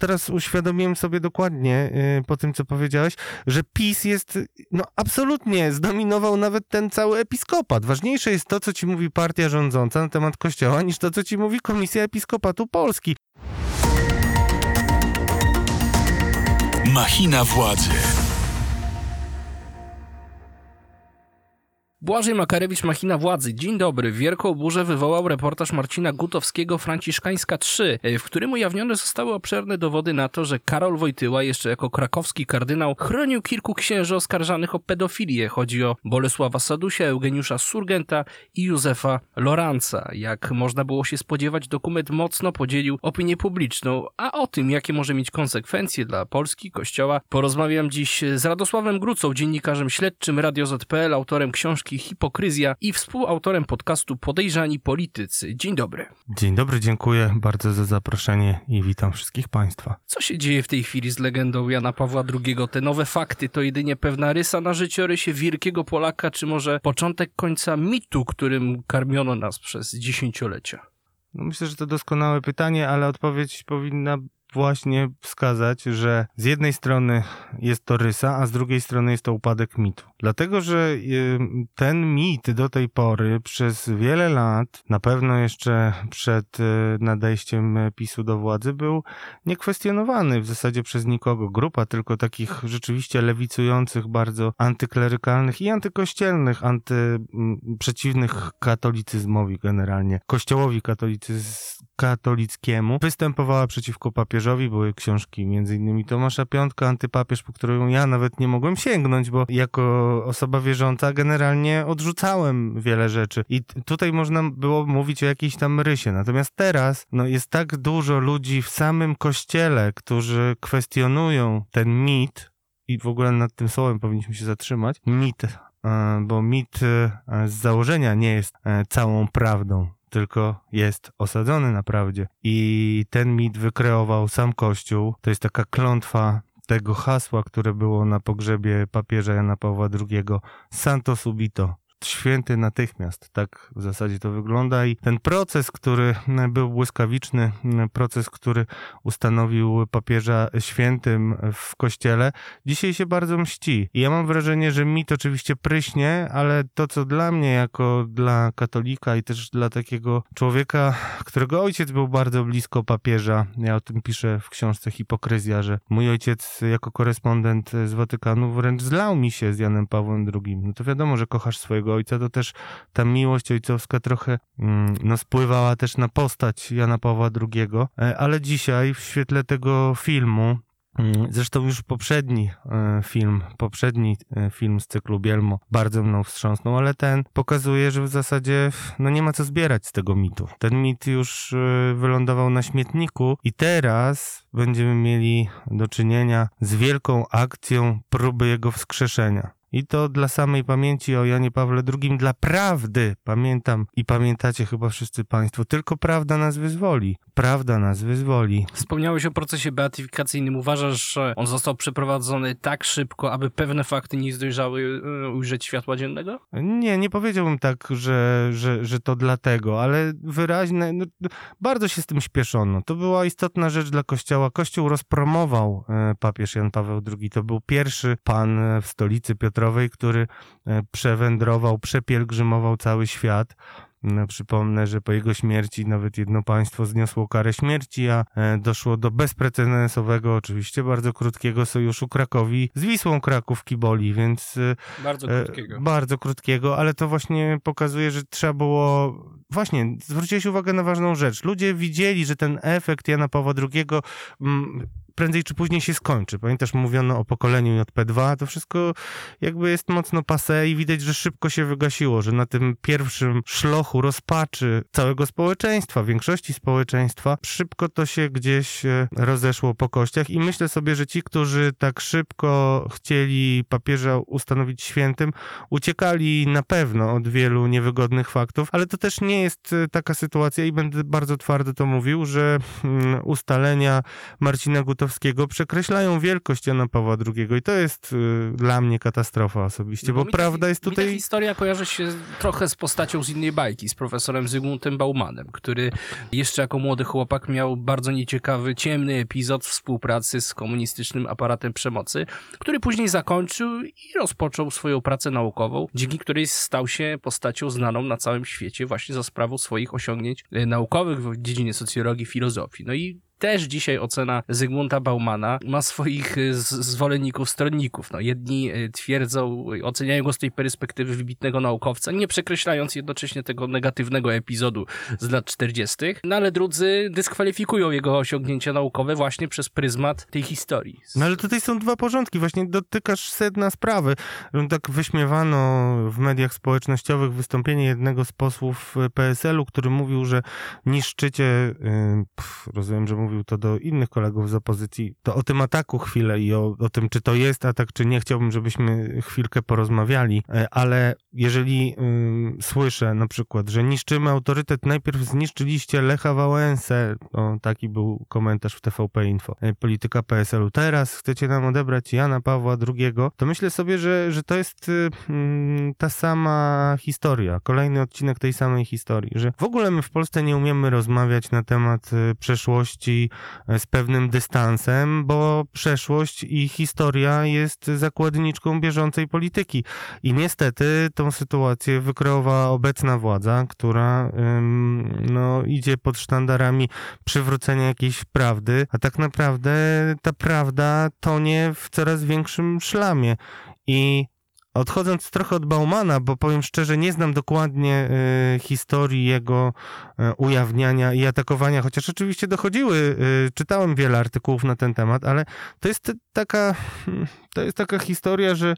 teraz uświadomiłem sobie dokładnie y, po tym, co powiedziałeś, że PiS jest, no absolutnie zdominował nawet ten cały episkopat. Ważniejsze jest to, co ci mówi partia rządząca na temat kościoła, niż to, co ci mówi Komisja Episkopatu Polski. Machina władzy. Błażej Makarewicz, Machina Władzy. Dzień dobry. Wielką burzę wywołał reportaż Marcina Gutowskiego Franciszkańska 3, w którym ujawnione zostały obszerne dowody na to, że Karol Wojtyła jeszcze jako krakowski kardynał chronił kilku księży oskarżanych o pedofilię. Chodzi o Bolesława Sadusia, Eugeniusza Surgenta i Józefa Loranca. Jak można było się spodziewać, dokument mocno podzielił opinię publiczną, a o tym, jakie może mieć konsekwencje dla Polski, Kościoła, porozmawiam dziś z Radosławem Grucą, dziennikarzem śledczym Radio ZPL, autorem książki Hipokryzja i współautorem podcastu Podejrzani Politycy. Dzień dobry. Dzień dobry, dziękuję bardzo za zaproszenie i witam wszystkich Państwa. Co się dzieje w tej chwili z legendą Jana Pawła II? Te nowe fakty to jedynie pewna rysa na życiorysie wielkiego Polaka, czy może początek końca mitu, którym karmiono nas przez dziesięciolecia? No myślę, że to doskonałe pytanie, ale odpowiedź powinna właśnie wskazać, że z jednej strony jest to rysa, a z drugiej strony jest to upadek mitu. Dlatego, że ten mit do tej pory przez wiele lat, na pewno jeszcze przed y, nadejściem PiSu do władzy, był niekwestionowany w zasadzie przez nikogo. Grupa tylko takich rzeczywiście lewicujących, bardzo antyklerykalnych i antykościelnych, anty, przeciwnych katolicyzmowi generalnie, kościołowi katolickiemu, występowała przeciwko papieżowi. Były książki innymi Tomasza Piątka, Antypapież, po którą ja nawet nie mogłem sięgnąć, bo jako osoba wierząca generalnie odrzucałem wiele rzeczy. I tutaj można było mówić o jakiejś tam rysie. Natomiast teraz no, jest tak dużo ludzi w samym kościele, którzy kwestionują ten mit, i w ogóle nad tym słowem powinniśmy się zatrzymać, mit, e, bo mit e, z założenia nie jest e, całą prawdą tylko jest osadzony na prawdzie. I ten mit wykreował sam Kościół. To jest taka klątwa tego hasła, które było na pogrzebie papieża Jana Pawła II, Santo Subito, święty natychmiast. Tak w zasadzie to wygląda i ten proces, który był błyskawiczny, proces, który ustanowił papieża świętym w kościele, dzisiaj się bardzo mści. I ja mam wrażenie, że mit oczywiście pryśnie, ale to, co dla mnie, jako dla katolika i też dla takiego człowieka, którego ojciec był bardzo blisko papieża, ja o tym piszę w książce Hipokryzja, że mój ojciec jako korespondent z Watykanu wręcz zlał mi się z Janem Pawłem II. No to wiadomo, że kochasz swojego ojca, to też ta miłość ojcowska trochę mm, no, spływała też na postać Jana Pawła II, e, ale dzisiaj w świetle tego filmu mm, Zresztą już poprzedni e, film, poprzedni e, film z cyklu Bielmo bardzo mną wstrząsnął, ale ten pokazuje, że w zasadzie no nie ma co zbierać z tego mitu. Ten mit już wylądował na śmietniku i teraz będziemy mieli do czynienia z wielką akcją próby jego wskrzeszenia. I to dla samej pamięci o Janie Pawle II, dla prawdy, pamiętam i pamiętacie chyba wszyscy Państwo, tylko prawda nas wyzwoli. Prawda nas wyzwoli. Wspomniałeś o procesie beatyfikacyjnym. Uważasz, że on został przeprowadzony tak szybko, aby pewne fakty nie zdążyły e, ujrzeć światła dziennego? Nie, nie powiedziałbym tak, że, że, że to dlatego, ale wyraźne, no, bardzo się z tym śpieszono. To była istotna rzecz dla Kościoła. Kościół rozpromował e, papież Jan Paweł II. To był pierwszy pan w stolicy Piotr który e, przewędrował, przepielgrzymował cały świat. No, przypomnę, że po jego śmierci nawet jedno państwo zniosło karę śmierci, a e, doszło do bezprecedensowego, oczywiście bardzo krótkiego sojuszu Krakowi z Wisłą Kraków Kiboli, więc... E, bardzo krótkiego. Bardzo krótkiego, ale to właśnie pokazuje, że trzeba było... Właśnie, zwróciłeś uwagę na ważną rzecz. Ludzie widzieli, że ten efekt Jana Pawła II prędzej czy później się skończy. Pamiętasz, mówiono o pokoleniu JP2, to wszystko jakby jest mocno pase i widać, że szybko się wygasiło, że na tym pierwszym szlochu rozpaczy całego społeczeństwa, większości społeczeństwa, szybko to się gdzieś e, rozeszło po kościach i myślę sobie, że ci, którzy tak szybko chcieli papieża ustanowić świętym, uciekali na pewno od wielu niewygodnych faktów, ale to też nie jest e, taka sytuacja i będę bardzo twardo to mówił, że mm, ustalenia Marcina Gutowskiego Gutowskiego przekreślają wielkość Jana Pawła II i to jest y, dla mnie katastrofa osobiście, No bo, mi prawda ta, jest Mi ta tutaj... historia kojarzy się trochę z postacią z innej bajki, z profesorem Zygmuntem Baumanem, który jeszcze jako młody chłopak miał bardzo nieciekawy, ciemny epizod współpracy z komunistycznym aparatem przemocy, który później zakończył i rozpoczął swoją pracę naukową, dzięki której stał się postacią znaną na całym świecie właśnie za sprawą swoich osiągnięć e, naukowych w dziedzinie socjologii, filozofii. No i też dzisiaj ocena Zygmunta Baumana ma swoich y, zwolenników, stronników. No, jedni y, twierdzą, y, oceniają go z tej perspektywy wybitnego naukowca, nie przekreślając jednocześnie tego negatywnego epizodu z lat 40., no ale drudzy dyskwalifikują jego osiągnięcia naukowe właśnie przez pryzmat tej historii. No ale tutaj są dwa porządki, właśnie dotykasz sedna sprawy. Tak wyśmiewano w mediach społecznościowych wystąpienie jednego z posłów PSL-u, który mówił, że niszczycie, pff, rozumiem, że mówił to do innych kolegów z opozycji, to o tym ataku chwilę i o, o tym, czy to jest atak, czy nie, chciałbym, żebyśmy chwilkę porozmawiali, E, ale jeżeli y, słyszę na przykład, że niszczymy autorytet, najpierw zniszczyliście Lecha Wałęsę, o, taki był komentarz w TVP Info, e, polityka PSL-u, teraz chcecie nam odebrać Jana Pawła II, to myślę sobie, że, że to jest y, mm, ta sama historia, kolejny odcinek tej samej historii, że w ogóle my w Polsce nie umiemy rozmawiać na temat y, przeszłości y, z pewnym dystansem, bo przeszłość i historia jest zakładniczką bieżącej polityki. I niestety tą sytuację wykreowała obecna władza, która no, idzie pod sztandarami przywrócenia jakiejś prawdy, a tak naprawdę ta prawda tonie w coraz większym szlamie. I Odchodząc trochę od Baumana, bo powiem szczerze, nie znam dokładnie y, historii jego y, ujawniania i atakowania, chociaż oczywiście dochodziły, y, czytałem wiele artykułów na ten temat, ale to jest taka, hmm, to jest taka historia, że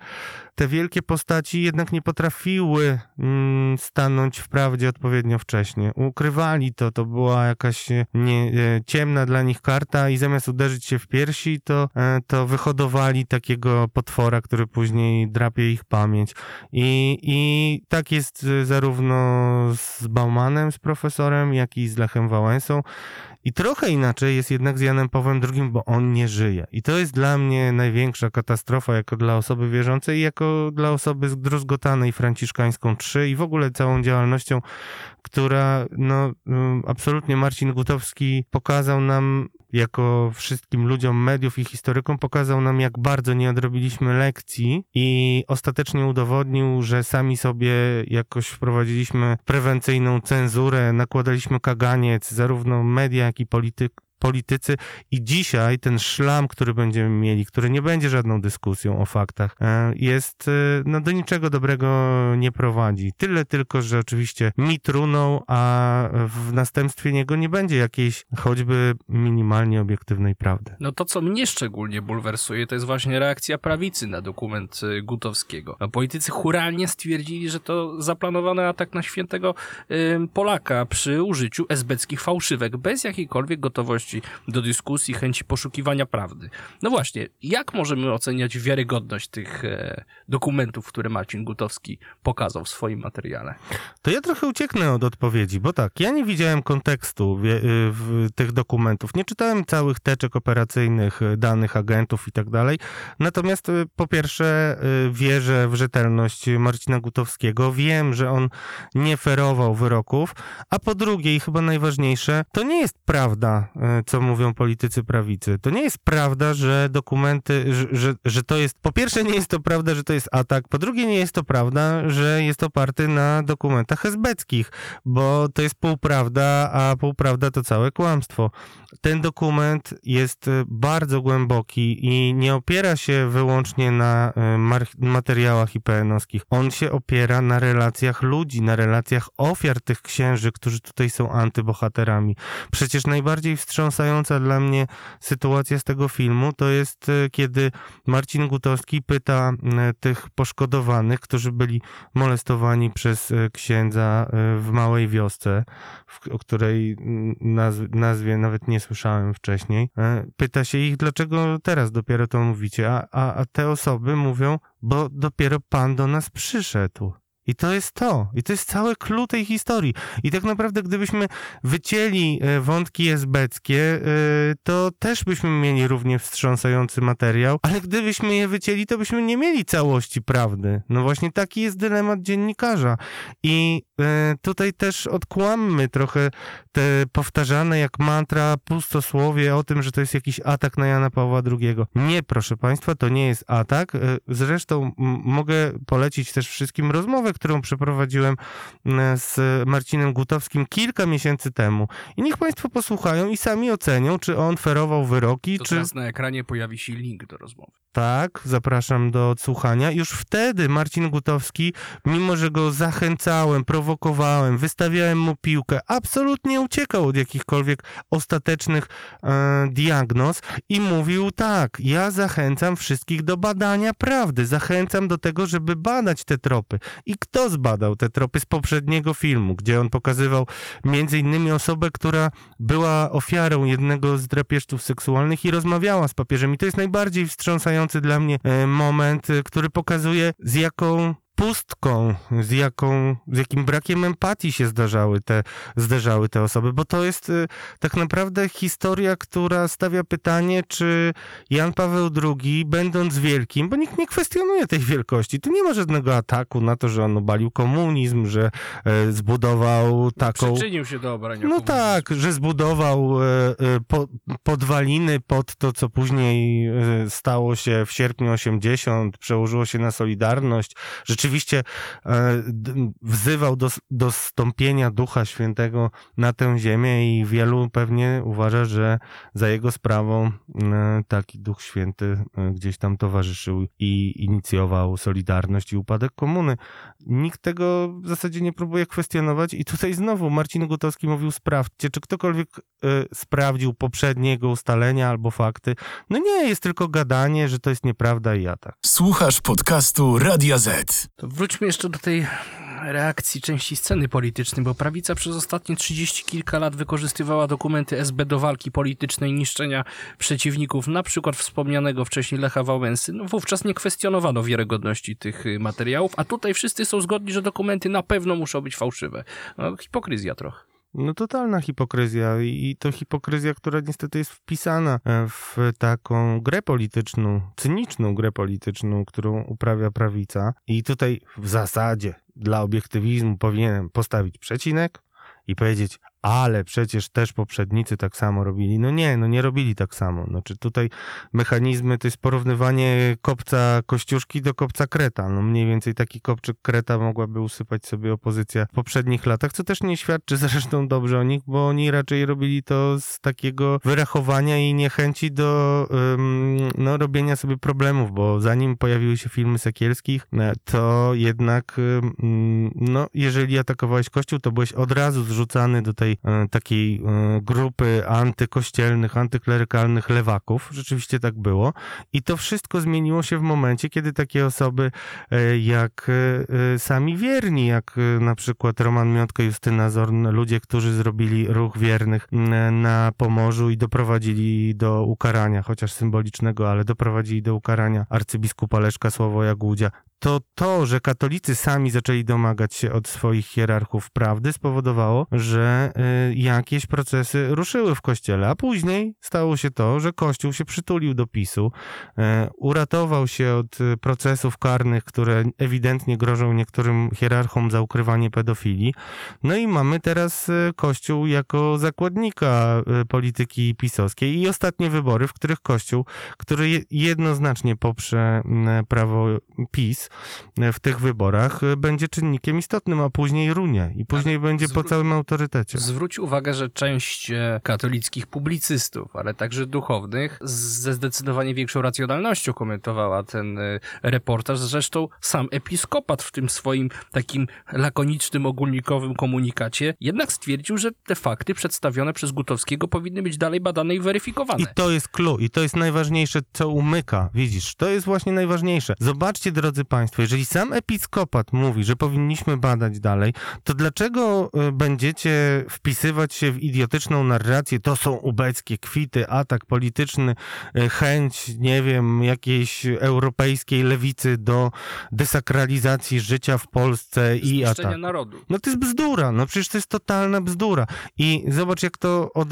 te wielkie postaci jednak nie potrafiły mm, stanąć w prawdzie odpowiednio wcześnie. Ukrywali to, to była jakaś nie, e, ciemna dla nich karta i zamiast uderzyć się w piersi, to, e, to wyhodowali takiego potwora, który później drapie ich pamięć. I, I tak jest e, zarówno z Baumanem, z profesorem, jak i z Lechem Wałęsą. I trochę inaczej jest jednak z Janem Pawłem II, bo on nie żyje. I to jest dla mnie największa katastrofa jako dla osoby wierzącej jako dla osoby zdruzgotanej franciszkańską 3 i w ogóle całą działalnością, która no ym, absolutnie Marcin Gutowski pokazał nam jako wszystkim ludziom mediów i historykom pokazał nam, jak bardzo nie odrobiliśmy lekcji i ostatecznie udowodnił, że sami sobie jakoś wprowadziliśmy prewencyjną cenzurę, nakładaliśmy kaganiec, zarówno media, jak i polityk, politycy i dzisiaj ten szlam, który będziemy mieli, który nie będzie żadną dyskusją o faktach, e, jest, e, no do niczego dobrego nie prowadzi. Tyle tylko, że oczywiście mit runą, a w następstwie niego nie będzie jakiejś choćby minimalnie obiektywnej prawdy. No to, co mnie szczególnie bulwersuje, to jest właśnie reakcja prawicy na dokument y, Gutowskiego. No, politycy churalnie stwierdzili, że to zaplanowany atak na świętego Polaka przy użyciu esbeckich fałszywek, bez jakiejkolwiek gotowości do dyskusji, chęci poszukiwania prawdy. No właśnie, jak możemy oceniać wiarygodność tych e, dokumentów, które Marcin Gutowski pokazał w swoim materiale? To ja trochę ucieknę od odpowiedzi, bo tak, ja nie widziałem kontekstu wie- y, w tych dokumentów, nie czytałem całych teczek operacyjnych, y, danych agentów i tak dalej. Natomiast po pierwsze wierzę w rzetelność Marcina Gutowskiego, wiem, że on nie ferował wyroków, a po drugie i chyba najważniejsze, to nie jest prawda, co mówią politycy prawicy. To nie jest prawda, że dokumenty, że, że, że to jest, po pierwsze nie jest to prawda, że to jest atak, po drugie nie jest to prawda, że jest oparty na dokumentach esbeckich, bo to jest półprawda, a półprawda to całe kłamstwo. Ten dokument jest y, bardzo głęboki i nie opiera się wyłącznie na mar- materiałach IPN-owskich. On się opiera na relacjach ludzi, na relacjach ofiar tych księży, którzy tutaj są antybohaterami. Przecież najbardziej wstrząsająca dla mnie sytuacja z tego filmu to jest, y, kiedy Marcin Gutowski pyta y, tych poszkodowanych, którzy byli molestowani przez y, księdza w małej wiosce, o której nazw- nazwie nawet nie słyszałem wcześniej. E, Pyta się ich, dlaczego teraz dopiero to mówicie, a, a, a te osoby mówią, bo dopiero Pan do nas przyszedł. I to jest to. I to jest całe clue tej historii. I tak naprawdę, gdybyśmy wycięli e, wątki esbeckie, e, to też byśmy mieli równie wstrząsający materiał, ale gdybyśmy je wycięli, to byśmy nie mieli całości prawdy. No właśnie taki jest dylemat dziennikarza. I e, tutaj też odkłammy trochę te powtarzane jak mantra pustosłowie o tym, że to jest jakiś atak na Jana Pawła II. Nie, proszę Państwa, to nie jest atak. Zresztą m- mogę polecić też wszystkim rozmowę, którą przeprowadziłem z Marcinem Gutowskim kilka miesięcy temu. I niech Państwo posłuchają i sami ocenią, czy on ferował wyroki, To czy... teraz na ekranie pojawi się link do rozmowy. Tak, zapraszam do odsłuchania. Już wtedy Marcin Gutowski, mimo że go zachęcałem, prowokowałem, wystawiałem mu piłkę, absolutnie uciekał od jakichkolwiek ostatecznych e, diagnoz i mówił tak, ja zachęcam wszystkich do badania prawdy, zachęcam do tego, żeby badać te tropy. I kto zbadał te tropy z poprzedniego filmu, gdzie on pokazywał między innymi osobę, która była ofiarą jednego z drapieżców seksualnych i rozmawiała z papieżem. I to jest najbardziej wstrząsający dla mnie e, moment, e, który pokazuje z jaką pustką, z, jaką, z jakim brakiem empatii się zdarzały te, zderzały te osoby, bo to jest e, tak naprawdę historia, która stawia pytanie, czy Jan Paweł II, będąc wielkim, bo nikt nie kwestionuje tej wielkości, tu nie ma żadnego ataku na to, że on obalił komunizm, że e, zbudował taką... Przyczynił się do obrania No komunizmu. tak, że zbudował e, e, po, podwaliny pod to, co później stało się w sierpniu 80, przełożyło się na Solidarność. Rzeczywiście e, wzywał do, do stąpienia Ducha Świętego na tę ziemię i wielu pewnie uważa, że za jego sprawą e, taki Duch Święty e, gdzieś tam towarzyszył i inicjował Solidarność i upadek komuny. Nikt tego w zasadzie nie próbuje kwestionować i tutaj znowu Marcin Gutowski mówił sprawdźcie, czy ktokolwiek sprawdził poprzednie jego ustalenia albo fakty. No nie, jest tylko gadanie, że to jest nieprawda i atak. Słuchasz podcastu Radia Z. Wróćmy jeszcze do tej reakcji części sceny politycznej, bo prawica przez ostatnie 30 kilka lat wykorzystywała dokumenty SB do walki politycznej, niszczenia przeciwników, na przykład wspomnianego wcześniej Lecha Wałęsy. No, wówczas nie kwestionowano wiarygodności tych y, materiałów, a tutaj wszyscy są zgodni, że dokumenty na pewno muszą być fałszywe. No, hipokryzja trochę. No totalna hipokryzja i to hipokryzja, która niestety jest wpisana e, w taką grę polityczną, cyniczną grę polityczną, którą uprawia prawica. I tutaj w zasadzie dla obiektywizmu powinienem postawić przecinek i powiedzieć, ale przecież też poprzednicy tak samo robili. No nie, no nie robili tak samo. Znaczy tutaj mechanizmy to jest porównywanie kopca Kościuszki do kopca Kreta. No mniej więcej taki kopczyk Kreta mogłaby usypać sobie opozycja w poprzednich latach, co też nie świadczy zresztą dobrze o nich, bo oni raczej robili to z takiego wyrachowania i niechęci do no, robienia sobie problemów, bo zanim pojawiły się filmy Sekielskich, e, to jednak no, jeżeli atakowałeś Kościół, to byłeś od razu zrzucany do tej e, takiej e, grupy antykościelnych, antyklerykalnych lewaków. Rzeczywiście tak było. I to wszystko zmieniło się w momencie, kiedy takie osoby e, jak sami wierni, jak na przykład Roman Miotka, Justyna Zorn, ludzie, którzy zrobili ruch wiernych na Pomorzu i doprowadzili do ukarania, chociaż symbolicznego, ale doprowadzili do ukarania arcybiskupa Leszka Sławoja Głudzia. To to, że katolicy sami zaczęli domagać się od swoich hierarchów prawdy, spowodowało, że y, jakieś procesy ruszyły w kościele, a później stało się to, że kościół się przytulił do PiSu, e, uratował się od y, procesów karnych, które ewidentnie grożą niektórym hierarchom za ukrywanie pedofilii. No i mamy teraz y, kościół jako zakładnika y, polityki pisowskiej i ostatnie wybory, w których kościół, który je- jednoznacznie poprze prawo PiS w tych wyborach, y, będzie czynnikiem istotnym, a później runie i później będzie po zwróć- całym autorytecie. Zwróć uwagę, że część e, katolickich publicystów, ale także duchownych, ze zdecydowanie większą racjonalnością komentowała ten e, reportaż. Zresztą sam episkopat w tym swoim takim lakonicznym, ogólnikowym komunikacie jednak stwierdził, że te fakty przedstawione przez Gutowskiego powinny być dalej badane i weryfikowane. I to jest clue, i to jest najważniejsze, co umyka. Widzisz, to jest właśnie najważniejsze. Zobaczcie, drodzy Państwo, państwo, jeżeli sam episkopat mówi, że powinniśmy badać dalej, to dlaczego y, będziecie wpisywać się w idiotyczną narrację, to są ubeckie kwity, atak polityczny, y, chęć, nie wiem, jakiejś europejskiej lewicy do desakralizacji życia w Polsce i Zniszczenia atak. narodu. No to jest bzdura, no przecież to jest totalna bzdura. I zobacz jak to... Od...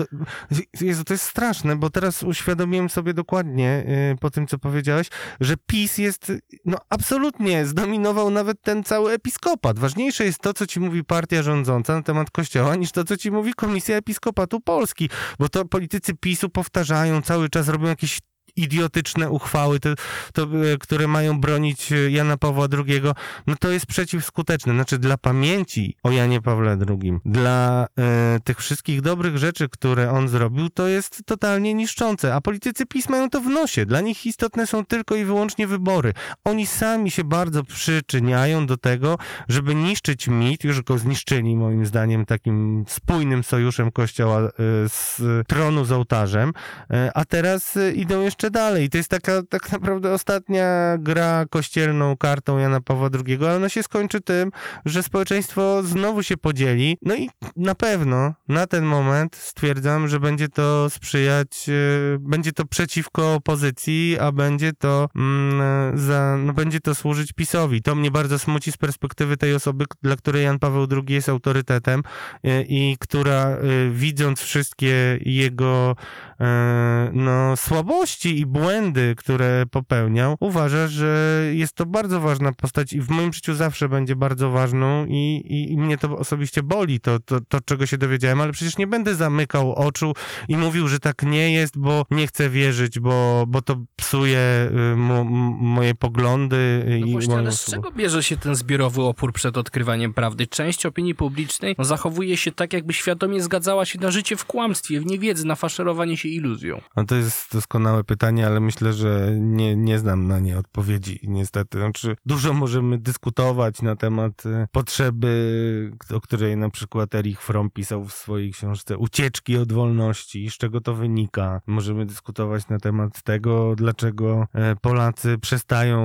Jezu, to jest straszne, bo teraz uświadomiłem sobie dokładnie y, po tym, co powiedziałeś, że PiS jest, no absolutnie zdominował nawet ten cały episkopat. Ważniejsze jest to, co ci mówi partia rządząca na temat kościoła, niż to, co ci mówi Komisja Episkopatu Polski. Bo to politycy PiSu powtarzają cały czas, robią jakieś idiotyczne uchwały, to, to, e, które mają bronić e, Jana Pawła II, no to jest przeciwskuteczne. Znaczy dla pamięci o Janie Pawle II, dla e, tych wszystkich dobrych rzeczy, które on zrobił, to jest totalnie niszczące. A politycy PiS mają to w nosie. Dla nich istotne są tylko i wyłącznie wybory. Oni sami się bardzo przyczyniają do tego, żeby niszczyć mit, już go zniszczyli moim zdaniem takim spójnym sojuszem kościoła e, z tronu z ołtarzem, e, a teraz e, idą jeszcze dalej. I to jest taka tak naprawdę ostatnia gra kościelną kartą Jana Pawła II, ale ona się skończy tym, że społeczeństwo znowu się podzieli. No i na pewno na ten moment stwierdzam, że będzie to sprzyjać, e, będzie to przeciwko opozycji, a będzie to mm, za, no będzie to służyć PiSowi. To mnie bardzo smuci z perspektywy tej osoby, dla której Jan Paweł II jest autorytetem e, i która e, widząc wszystkie jego e, no, słabości i błędy, które popełniał, uważa, że jest to bardzo ważna postać i w moim życiu zawsze będzie bardzo ważną i, i, i mnie to osobiście boli, to, to, to czego się dowiedziałem, ale przecież nie będę zamykał oczu i mówił, że tak nie jest, bo nie chcę wierzyć, bo, bo to psuje y, mo, moje poglądy No i właśnie, ale z osobę. czego bierze się ten zbiorowy opór przed odkrywaniem prawdy? Część opinii publicznej no, zachowuje się tak, jakby świadomie zgadzała się na życie w kłamstwie, w niewiedzy, na faszerowanie się iluzją. No to jest doskonałe pytanie, ale myślę, że nie, nie znam na nie odpowiedzi, niestety. Znaczy, dużo możemy dyskutować na temat e, potrzeby, o której na przykład Erich Fromm pisał w swojej książce Ucieczki od wolności, z czego to wynika. Możemy dyskutować na temat tego, dlaczego e, Polacy przestają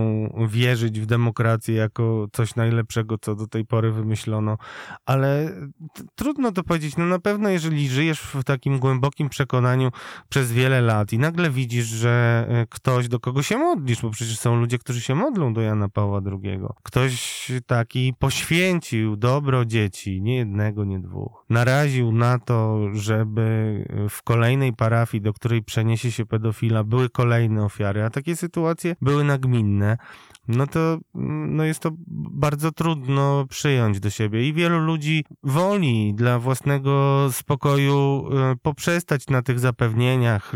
wierzyć w demokrację jako coś najlepszego, co do tej pory wymyślono, ale trudno to powiedzieć. No na pewno, jeżeli żyjesz w takim głębokim przekonaniu przez wiele lat i nagle widzisz, że e, ktoś, do kogo się modlisz, bo przecież są ludzie, którzy się modlą do Jana Pawła II. Ktoś taki poświęcił dobro dzieci, nie jednego, nie dwóch. Naraził na to, żeby w kolejnej parafii, do której przeniesie się pedofila, były kolejne ofiary, a takie sytuacje były nagminne no to no jest to bardzo trudno przyjąć do siebie i wielu ludzi woli dla własnego spokoju e, poprzestać na tych zapewnieniach,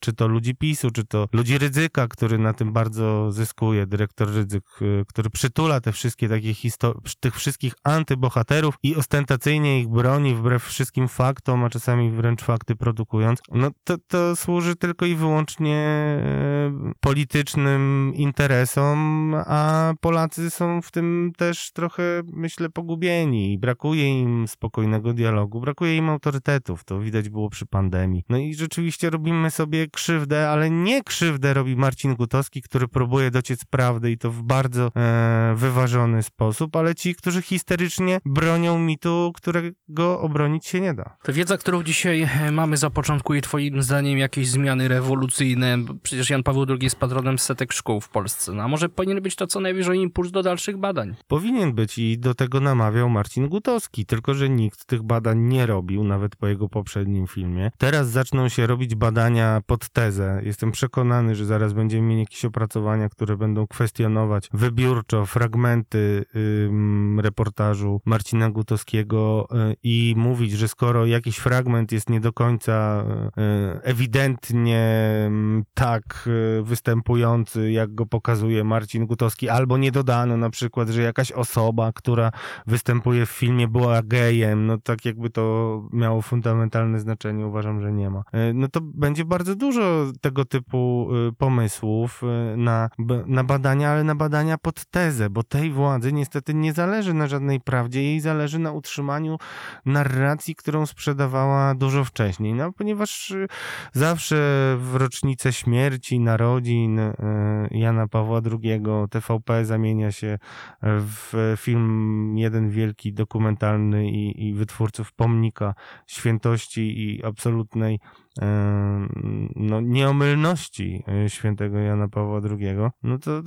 czy to ludzi PiSu, czy to ludzi Rydzyka, który na tym bardzo zyskuje, dyrektor Rydzyk, e, który przytula te wszystkie takie tych wszystkich antybohaterów i ostentacyjnie ich broni wbrew wszystkim faktom, a czasami wręcz fakty produkując. No to, to służy tylko i wyłącznie e, politycznym interesom, a Polacy są w tym też trochę, myślę, pogubieni. Brakuje im spokojnego dialogu, brakuje im autorytetów. To widać było przy pandemii. No i rzeczywiście robimy sobie krzywdę, ale nie krzywdę robi Marcin Gutowski, który próbuje dociec prawdy i to w bardzo e, wyważony sposób, ale ci, którzy histerycznie bronią mitu, którego obronić się nie da. Ta wiedza, którą dzisiaj e, mamy, zapoczątkuje twoim zdaniem jakieś zmiany rewolucyjne? Przecież Jan Paweł II jest patronem setek szkół w Polsce. No, a może powinien być to co najwyżej impuls do dalszych badań? Powinien być i do tego namawiał Marcin Gutowski, tylko że nikt tych badań nie robił, nawet po jego poprzednim filmie. Teraz zaczną się robić badania pod tezę. Jestem przekonany, że zaraz będziemy mieli jakieś opracowania, które będą kwestionować wybiórczo fragmenty reportażu Marcina Gutowskiego y, i mówić, że skoro jakiś fragment jest nie do końca y, ewidentnie tak y, występujący, jak go pokazuje Marcin Gutowski, albo nie dodano na przykład, że jakaś osoba, która występuje w filmie była gejem, no tak jakby to miało fundamentalne znaczenie, uważam, że nie ma. E, No to będzie bardzo dużo tego typu e, pomysłów e, na, na badania, ale na badania pod tezę, bo tej władzy niestety nie zależy na żadnej prawdzie, jej zależy na utrzymaniu narracji, którą sprzedawała dużo wcześniej. No ponieważ zawsze w rocznicę śmierci, narodzin Jana Pawła II TVP zamienia się w film jeden wielki dokumentalny i, i wytwórców pomnika świętości i absolutnej no, nieomylności e, świętego Jana Pawła II, no to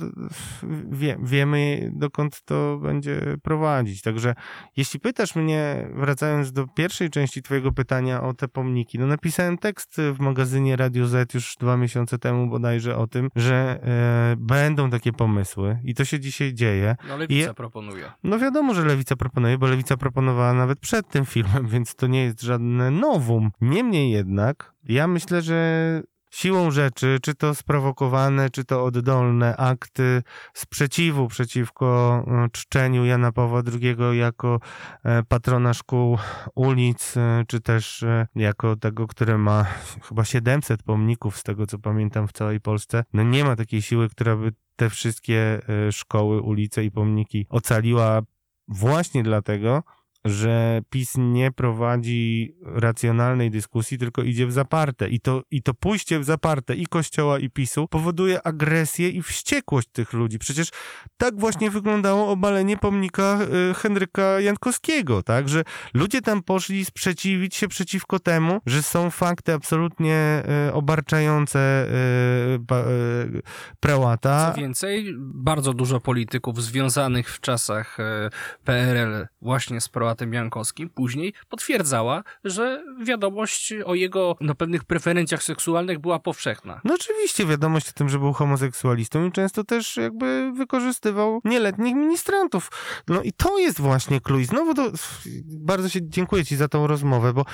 wie, wiemy dokąd to będzie prowadzić. Także jeśli pytasz mnie, wracając do pierwszej części twojego pytania o te pomniki, no napisałem tekst w magazynie Radio Z już dwa miesiące temu bodajże o tym, że e, będą takie pomysły i to się dzisiaj dzieje. No Lewica I, proponuje. No wiadomo, że Lewica proponuje, bo Lewica proponowała nawet przed tym filmem, więc to nie jest żadne nowum. Niemniej jednak ja myślę, że siłą rzeczy, czy to sprowokowane, czy to oddolne akty sprzeciwu przeciwko e, czczeniu Jana Pawła II jako e, patrona szkół, ulic, e, czy też jako tego, który ma chyba 700 pomników, z tego co pamiętam, w całej Polsce. No nie ma takiej siły, która by te wszystkie szkoły, ulice i pomniki ocaliła właśnie dlatego, że PiS nie prowadzi racjonalnej dyskusji, tylko idzie w zaparte. I to, I to pójście w zaparte i Kościoła, i PiSu powoduje agresję i wściekłość tych ludzi. Przecież tak właśnie wyglądało obalenie pomnika y, Henryka Jankowskiego, tak? Że ludzie tam poszli sprzeciwić się przeciwko temu, że są fakty absolutnie y, obarczające y, prałata. Co więcej, bardzo dużo polityków związanych w czasach PRL właśnie z prałatą Konradem Jankowskim później potwierdzała, że wiadomość o jego no, pewnych preferencjach seksualnych była powszechna. No oczywiście wiadomość o tym, że był homoseksualistą i często też jakby wykorzystywał nieletnich ministrantów. No i to jest właśnie klucz. Znowu bardzo się dziękuję ci za tą rozmowę, bo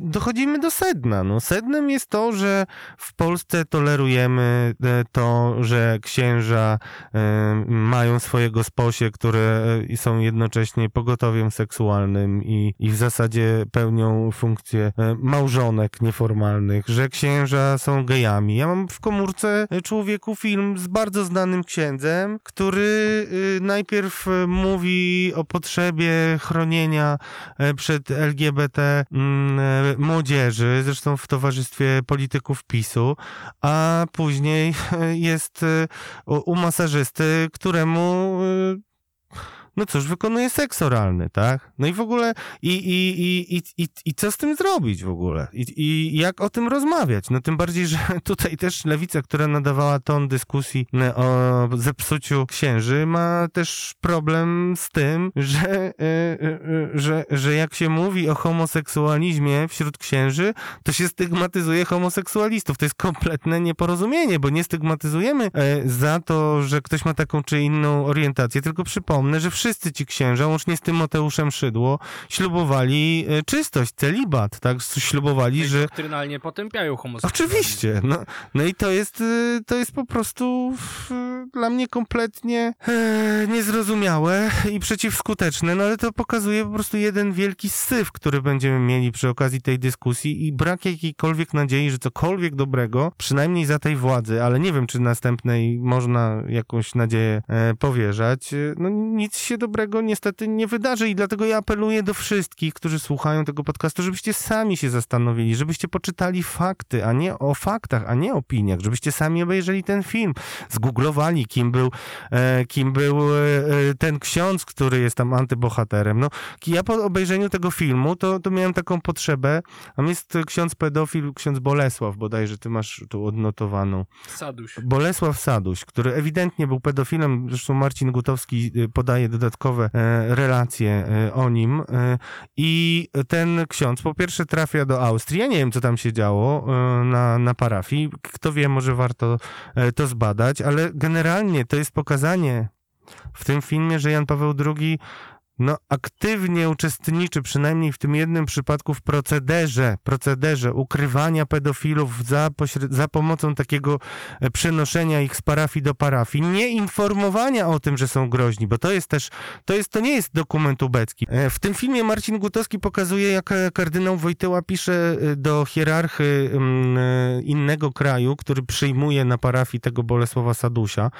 dochodzimy do sedna. No, sednem jest to, że w Polsce tolerujemy e, to, że księża e, mają swojego sposie, które e, są jednocześnie pogotowiem seksualnym seksualnym i, i w zasadzie pełnią funkcję e, małżonek nieformalnych, że księża są gejami. Ja mam w komórce e, człowieku film z bardzo znanym księdzem, który e, najpierw mówi o potrzebie chronienia przed LGBT mm, młodzieży, zresztą w towarzystwie polityków PiSu, a później jest u masażysty, któremu no cóż, wykonuje seks oralny, tak? No i w ogóle, i, i, i, i, i, i co z tym zrobić w ogóle? I, I jak o tym rozmawiać? No tym bardziej, że tutaj też lewica, która nadawała ton dyskusji e, o zepsuciu księży, ma też problem z tym, że, e, e, że, że jak się mówi o homoseksualizmie wśród księży, to się stygmatyzuje homoseksualistów. To jest kompletne nieporozumienie, bo nie stygmatyzujemy za to, że ktoś ma taką czy inną orientację, tylko przypomnę, że wszyscy wszyscy ci księża, łącznie z Tymoteuszem Szydło, ślubowali e, czystość, celibat, tak? Ślubowali, że... Doktrynalnie potępiają homoseksualizm. Oczywiście, no, no i to jest, e, to jest po prostu dla mnie kompletnie e, niezrozumiałe i przeciwskuteczne, no ale to pokazuje po prostu jeden wielki syf, który będziemy mieli przy okazji tej dyskusji i brak jakiejkolwiek nadziei, że cokolwiek dobrego, przynajmniej za tej władzy, ale nie wiem, czy następnej można jakąś nadzieję e, powierzać, no nic się dobrego niestety nie wydarzy i dlatego ja apeluję do wszystkich, którzy słuchają tego podcastu, żebyście sami się zastanowili, żebyście poczytali fakty, a nie o faktach, a nie opiniach, żebyście sami obejrzeli ten film, zgooglowali, kim był, e, kim był e, e ten ksiądz, który jest tam antybohaterem. No, ja po obejrzeniu tego filmu to, to miałem taką potrzebę, tam jest ksiądz pedofil, ksiądz Bolesław bodajże, ty masz tu odnotowaną. Saduś. Bolesław Saduś, który ewidentnie był pedofilem, zresztą Marcin Gutowski e, podaje dodatkowo dodatkowe e, relacje e, o nim. E, i ten ksiądz po pierwsze trafia do Austrii, ja nie wiem co tam się działo na, na parafii, kto wie, może warto to zbadać, ale generalnie to jest pokazanie w tym filmie, że Jan Paweł II no, aktywnie uczestniczy, przynajmniej w tym jednym przypadku, w procederze, procederze ukrywania pedofilów za, za pomocą takiego e, przenoszenia ich z parafii do parafii, nie informowania o tym, że są groźni, bo to jest też, to, jest, to nie jest dokument ubecki. E, w tym filmie Marcin Gutowski pokazuje, jak e, kardynał Wojtyła pisze do hierarchy mm, innego kraju, który przyjmuje na parafii tego Bolesława Sadusia,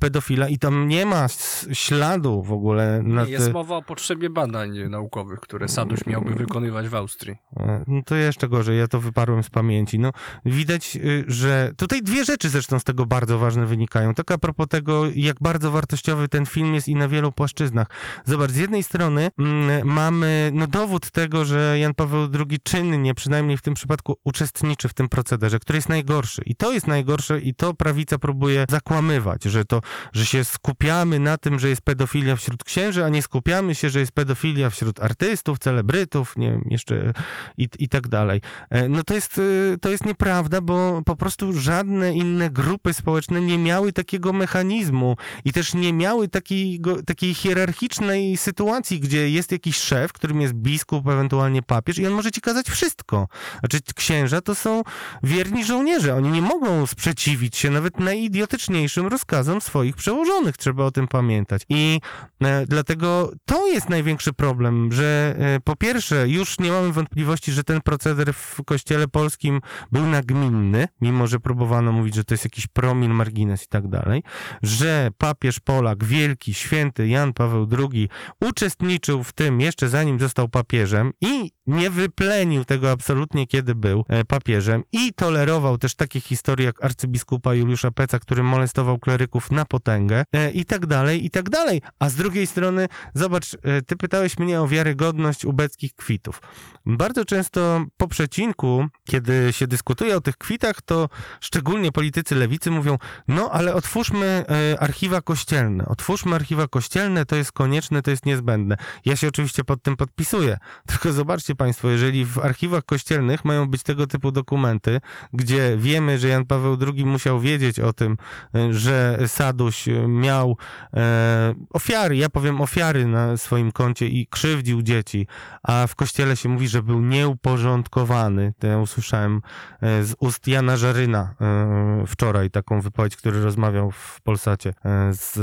pedofila i tam nie ma śladu w ogóle. Nie jest mowa o potrzebie badań naukowych, które Saduś miałby wykonywać w Austrii. E, No to jeszcze gorzej, ja to wyparłem z pamięci. No, widać, y, że tutaj dwie rzeczy zresztą z tego bardzo ważne wynikają. Tak a propos tego, jak bardzo wartościowy ten film jest i na wielu płaszczyznach. Zobacz, z jednej strony mm, mamy no, dowód tego, że Jan Paweł II czynnie, przynajmniej w tym przypadku, uczestniczy w tym procederze, który jest najgorszy. I to jest najgorsze i to prawica próbuje zakłamywać, że to, że się skupiamy na tym, że jest pedofilia wśród księży, a nie skupiamy się, że jest pedofilia wśród artystów, celebrytów, nie wiem, jeszcze i, i tak dalej. E, No to jest, y, to jest nieprawda, bo po prostu żadne inne grupy społeczne nie miały takiego mechanizmu i też nie miały takiego, takiej hierarchicznej sytuacji, gdzie jest jakiś szef, którym jest biskup, ewentualnie papież i on może ci kazać wszystko. Znaczy księża to są wierni żołnierze. Oni nie mogą sprzeciwić się nawet najidiotyczniejszym rozkazom swoich przełożonych. Trzeba o tym pamiętać. I e, dlatego to jest największy problem, że e, po pierwsze już nie mamy wątpliwości, że ten proceder w kościele polskim był nagminny, mimo że próbowano mówić, że to jest jakiś promil, margines i tak dalej, że papież Polak, wielki, święty Jan Paweł II uczestniczył w tym jeszcze zanim został papieżem i nie wyplenił tego absolutnie, kiedy był e, papieżem i tolerował też takie historie jak arcybiskupa Juliusza Peca, który molestował kleryków na potęgę e, i tak dalej, i tak dalej. A z drugiej strony, zobacz, e, ty pytałeś mnie o wiarygodność ubeckich kwitów. Bardzo często po przecinku, kiedy się dyskutuje o tych kwitach, to szczególnie politycy lewicy mówią, no ale otwórzmy e, archiwa kościelne, otwórzmy archiwa kościelne, to jest konieczne, to jest niezbędne. Ja się oczywiście pod tym podpisuję, tylko zobaczcie państwo, jeżeli w archiwach kościelnych mają być tego typu dokumenty, gdzie wiemy, że Jan Paweł II musiał wiedzieć o tym, e, że Saduś miał ofiary, ja powiem ofiary na swoim koncie i krzywdził dzieci, a w kościele się mówi, że był nieuporządkowany. To ja usłyszałem e, z ust Jana Żaryna e, wczoraj taką wypowiedź, który rozmawiał w Polsacie e, z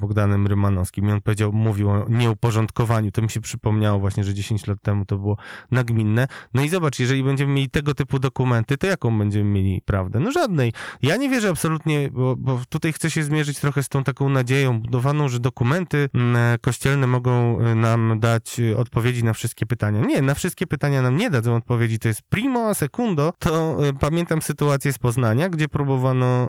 Bogdanem Rymanowskim i on powiedział, mówił o nieuporządkowaniu. To mi się przypomniało właśnie, że 10 lat temu to było nagminne. No i zobacz, jeżeli będziemy mieli tego typu dokumenty, to jaką będziemy mieli prawdę? No żadnej. Ja nie wierzę absolutnie, bo, bo tutaj chcę się zmierzyć trochę z tą taką nadzieją budowaną, że dokumenty mm, kościelne mogą y, nam dać y, odpowiedzi na wszystkie pytania. Nie, na wszystkie pytania nam nie dadzą odpowiedzi. To jest primo a secundo. To y, pamiętam sytuację z Poznania, gdzie próbowano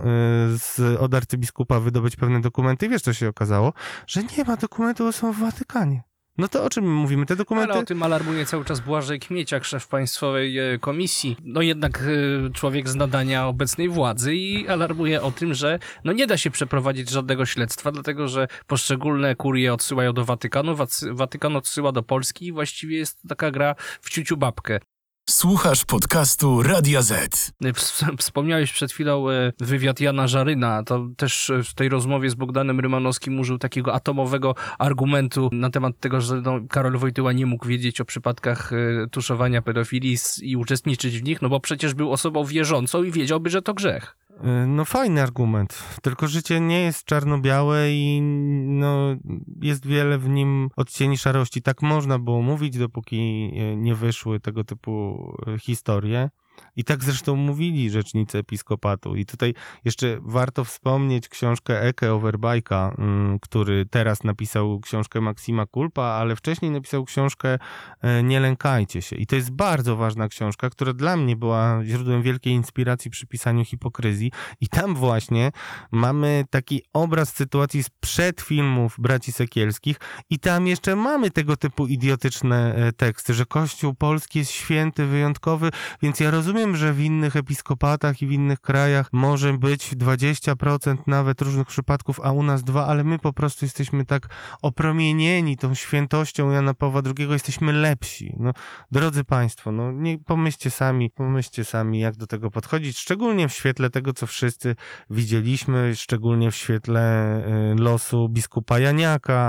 z, od arcybiskupa wydobyć pewne dokumenty wiesz, co się okazało? Że nie ma dokumentów, są w Watykanie. No to o czym my mówimy? Te dokumenty... Ale o tym alarmuje cały czas Błażej Kmieciak, szef Państwowej e, Komisji. No jednak e, człowiek z nadania obecnej władzy i alarmuje o tym, że no nie da się przeprowadzić żadnego śledztwa, dlatego że poszczególne kurie odsyłają do Watykanu, Watykan odsyła do Polski i właściwie jest taka gra w ciuciu babkę. Słuchasz podcastu Radia Z. Ws- Wspomniałeś przed chwilą e, wywiad Jana Żaryna. To też e, w tej rozmowie z Bogdanem Rymanowskim użył takiego atomowego argumentu na temat tego, że no, Karol Wojtyła nie mógł wiedzieć o przypadkach tuszowania pedofilii i uczestniczyć w nich, no bo przecież był osobą wierzącą i wiedziałby, że to grzech. Y, No fajny argument, tylko życie nie jest czarno-białe i no, jest wiele w nim odcieni szarości. Tak można było mówić, dopóki y, nie wyszły tego typu y, historie. I tak zresztą mówili rzecznicy episkopatu. I tutaj jeszcze warto wspomnieć książkę Eke Overbajka, mm, który teraz napisał książkę Maksima Kulpa, ale wcześniej napisał książkę e, Nie lękajcie się. I to jest bardzo ważna książka, która dla mnie była źródłem wielkiej inspiracji przy pisaniu hipokryzji. I tam właśnie mamy taki obraz sytuacji sprzed filmów braci Sekielskich i tam jeszcze mamy tego typu idiotyczne e, teksty, że Kościół polski jest święty, wyjątkowy, więc ja rozumiem, że w innych episkopatach i w innych krajach może być 20% nawet różnych przypadków, a u nas dwa, ale my po prostu jesteśmy tak opromienieni tą świętością Jana Pawła II, jesteśmy lepsi. No, drodzy Państwo, no nie pomyślcie sami, pomyślcie sami, jak do tego podchodzić, szczególnie w świetle tego, co wszyscy widzieliśmy, szczególnie w świetle y, losu biskupa Janiaka,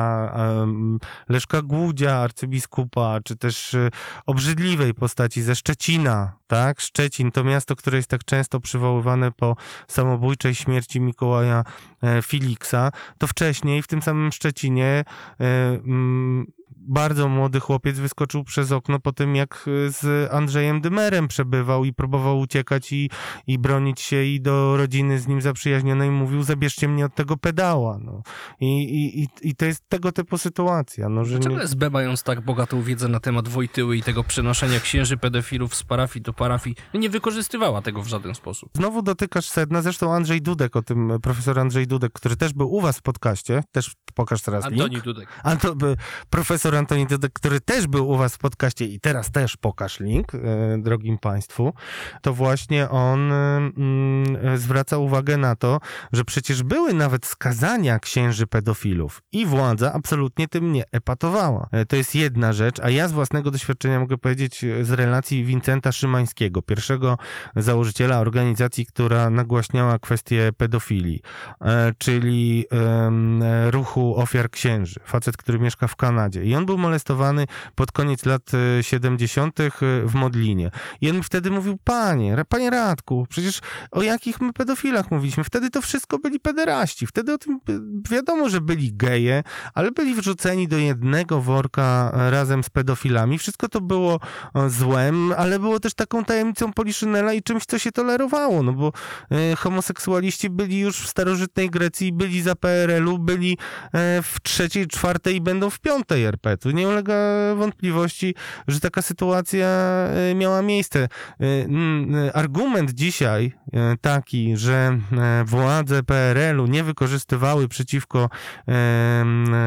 Leszka Głudzia, arcybiskupa, czy też y, obrzydliwej postaci ze Szczecina, tak? Szczecin to miasto, które jest tak często przywoływane po samobójczej śmierci Mikołaja e, Filiksa, to wcześniej w tym samym Szczecinie e, bardzo młody chłopiec wyskoczył przez okno po tym, jak z Andrzejem Dymerem przebywał i próbował uciekać i, i bronić się i do rodziny z nim zaprzyjaźnionej mówił, zabierzcie mnie od tego pedała. No. I, i, i, to jest tego typu sytuacja. No, że Dlaczego nie... SB mając tak bogatą wiedzę na temat Wojtyły i tego przenoszenia księży pedofilów z parafii do parafii, nie wykorzystywała tego w żaden sposób? Znowu dotykasz sedna, zresztą Andrzej Dudek o tym, profesor Andrzej Dudek, który też był u was w podcaście, też pokaż teraz Antoni link. Dudek. Anto, by- profesor Antoni Dudek, który też był u was w podcaście i teraz też pokaż link, e, drogim państwu, to właśnie on e, mm, zwraca uwagę na to, że przecież były nawet skazania księży pedofilów i władza absolutnie tym nie epatowała. E, To jest jedna rzecz, a ja z własnego doświadczenia mogę powiedzieć z relacji Wincenta Szymańskiego, pierwszego założyciela organizacji, która nagłaśniała kwestię pedofilii, czyli ruchu ofiar księży. Facet, który mieszka w Kanadzie. I on był molestowany pod koniec lat e, 70. w Modlinie. I on wtedy mówił, panie, panie Radku, przecież o jakich my pedofilach mówiliśmy? Wtedy to wszystko byli pederaści. Wtedy o tym e, wiadomo, że byli geje, ale byli wrzuceni do jednego worka e, razem z pedofilami. Wszystko to było e, złem, ale było też taką tajemnicą Poliszynela i czymś, co się tolerowało, no bo e, homoseksualiści byli już w starożytnej Grecji, byli za PRL-u, byli e, w trzeciej, czwartej i będą w piątej RP. Tu nie ulega wątpliwości, że taka sytuacja e, miała miejsce. E, e, Argument dzisiaj taki, że władze PRL-u nie wykorzystywały przeciwko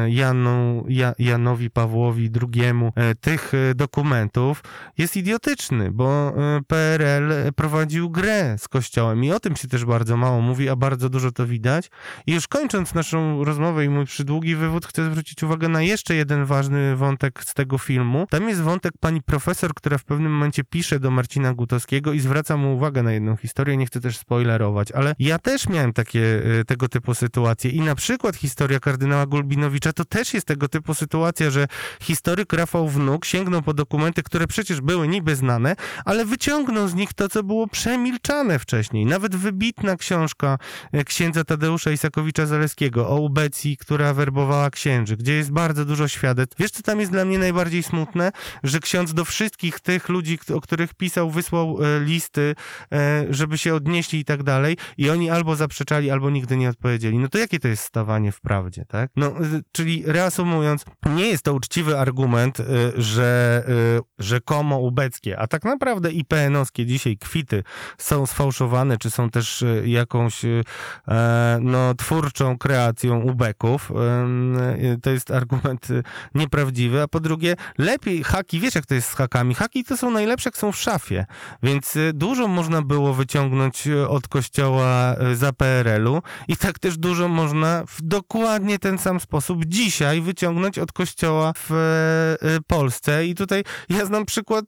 Janu, ja, Janowi Pawłowi II tych dokumentów jest idiotyczny, bo PRL prowadził grę z Kościołem i o tym się też bardzo mało mówi, a bardzo dużo to widać. I już kończąc naszą rozmowę i mój przydługi wywód, chcę zwrócić uwagę na jeszcze jeden ważny wątek z tego filmu. Tam jest wątek pani profesor, która w pewnym momencie pisze do Marcina Gutowskiego i zwraca mu uwagę na jedną historię, nie chcę też spoilerować, ale ja też miałem takie e, tego typu sytuacje i na przykład historia kardynała Gulbinowicza to też jest tego typu sytuacja, że historyk Rafał Wnuk sięgnął po dokumenty, które przecież były niby znane, ale wyciągnął z nich to, co było przemilczane wcześniej. Nawet wybitna książka e, księdza Tadeusza Isakowicza-Zaleskiego o ubecji, która werbowała księży, gdzie jest bardzo dużo świadectw. Wiesz, co tam jest dla mnie najbardziej smutne? Że ksiądz do wszystkich tych ludzi, o których pisał, wysłał e, listy, e, żeby się odnieśli i tak dalej i oni albo zaprzeczali, albo nigdy nie odpowiedzieli. No to jakie to jest stawanie w prawdzie, tak? No, e, czyli reasumując, nie jest to uczciwy argument, że rzekomo ubeckie, a tak naprawdę i PN-owskie dzisiaj kwity są sfałszowane, czy są też jakąś no, twórczą kreacją ubeków. To jest argument nieprawdziwy, a po drugie, lepiej haki, wiesz jak to jest z hakami, haki to są najlepsze, jak są w szafie, więc e, dużo można było wyciągnąć e, od kościoła e, za PRL-u i tak też dużo można w dokładnie ten sam sposób dzisiaj wyciągnąć od kościoła w Polsce. I tutaj ja znam przykład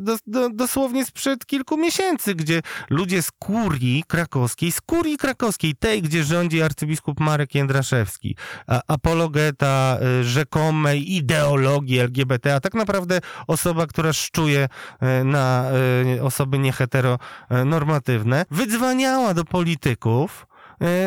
do, do, dosłownie sprzed kilku miesięcy, gdzie ludzie z kurii krakowskiej, z kurii krakowskiej, tej, gdzie rządzi arcybiskup Marek Jędraszewski, apologeta rzekomej ideologii LGBT, a tak naprawdę osoba, która szczuje e, na e, osoby nieheteronormatywne, wydzwaniała do polityków,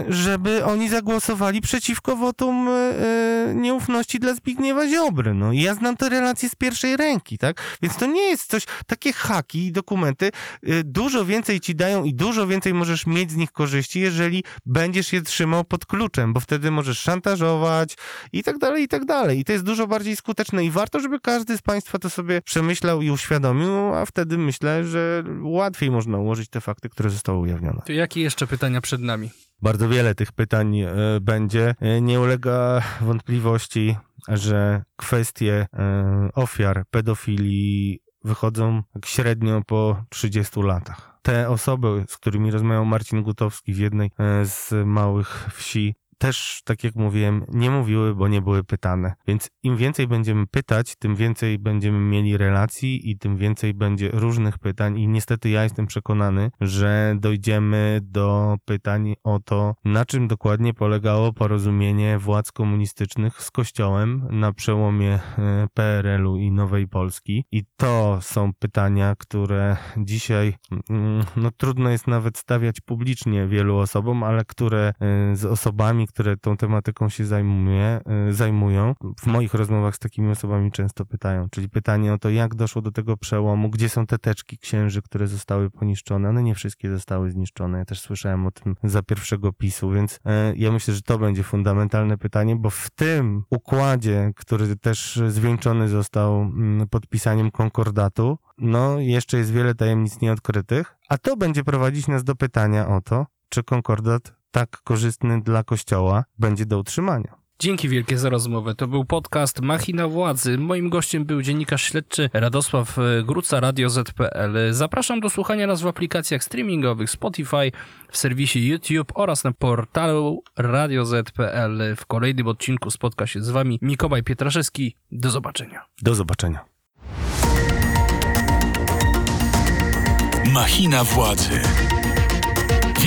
żeby oni zagłosowali przeciwko wotum e, e, nieufności dla Zbigniewa Ziobry. No ja znam te relacje z pierwszej ręki, tak? Więc to nie jest coś, takie haki i dokumenty e, dużo więcej ci dają i dużo więcej możesz mieć z nich korzyści, jeżeli będziesz je trzymał pod kluczem, bo wtedy możesz szantażować i tak dalej, i tak dalej. I to jest dużo bardziej skuteczne i warto, żeby każdy z Państwa to sobie przemyślał i uświadomił, a wtedy myślę, że łatwiej można ułożyć te fakty, które zostały ujawnione. To jakie jeszcze pytania przed nami? Bardzo wiele tych pytań e, będzie. E, Nie ulega wątpliwości, że kwestie e, ofiar pedofilii wychodzą średnio po 30 latach. Te osoby, z którymi rozmawiał Marcin Gutowski w jednej z małych wsi, też, tak jak mówiłem, nie mówiły, bo nie były pytane. Więc im więcej będziemy pytać, tym więcej będziemy mieli relacji i tym więcej będzie różnych pytań. I niestety ja jestem przekonany, że dojdziemy do pytań o to, na czym dokładnie polegało porozumienie władz komunistycznych z Kościołem na przełomie e, PRL-u i Nowej Polski. I to są pytania, które dzisiaj mm, no, trudno jest nawet stawiać publicznie wielu osobom, ale które e, z osobami, które tą tematyką się zajmuje, y, zajmują. W moich rozmowach z takimi osobami często pytają, czyli pytanie o to, jak doszło do tego przełomu, gdzie są te teczki księży, które zostały poniszczone. One nie wszystkie zostały zniszczone. Ja też słyszałem o tym za pierwszego PiSu, więc y, ja myślę, że to będzie fundamentalne pytanie, bo w tym układzie, który też zwieńczony został mm, podpisaniem konkordatu, no jeszcze jest wiele tajemnic nieodkrytych, a to będzie prowadzić nas do pytania o to, czy konkordat tak korzystny dla Kościoła będzie do utrzymania. Dzięki wielkie za rozmowę. To był podcast Machina Władzy. Moim gościem był dziennikarz śledczy Radosław e, Gruca, Radio ZPL. Zapraszam do słuchania nas w aplikacjach streamingowych Spotify, w serwisie YouTube oraz na portalu Radio ZPL. W kolejnym odcinku spotka się z Wami Mikołaj Pietraszewski. Do zobaczenia. Do zobaczenia. Machina władzy.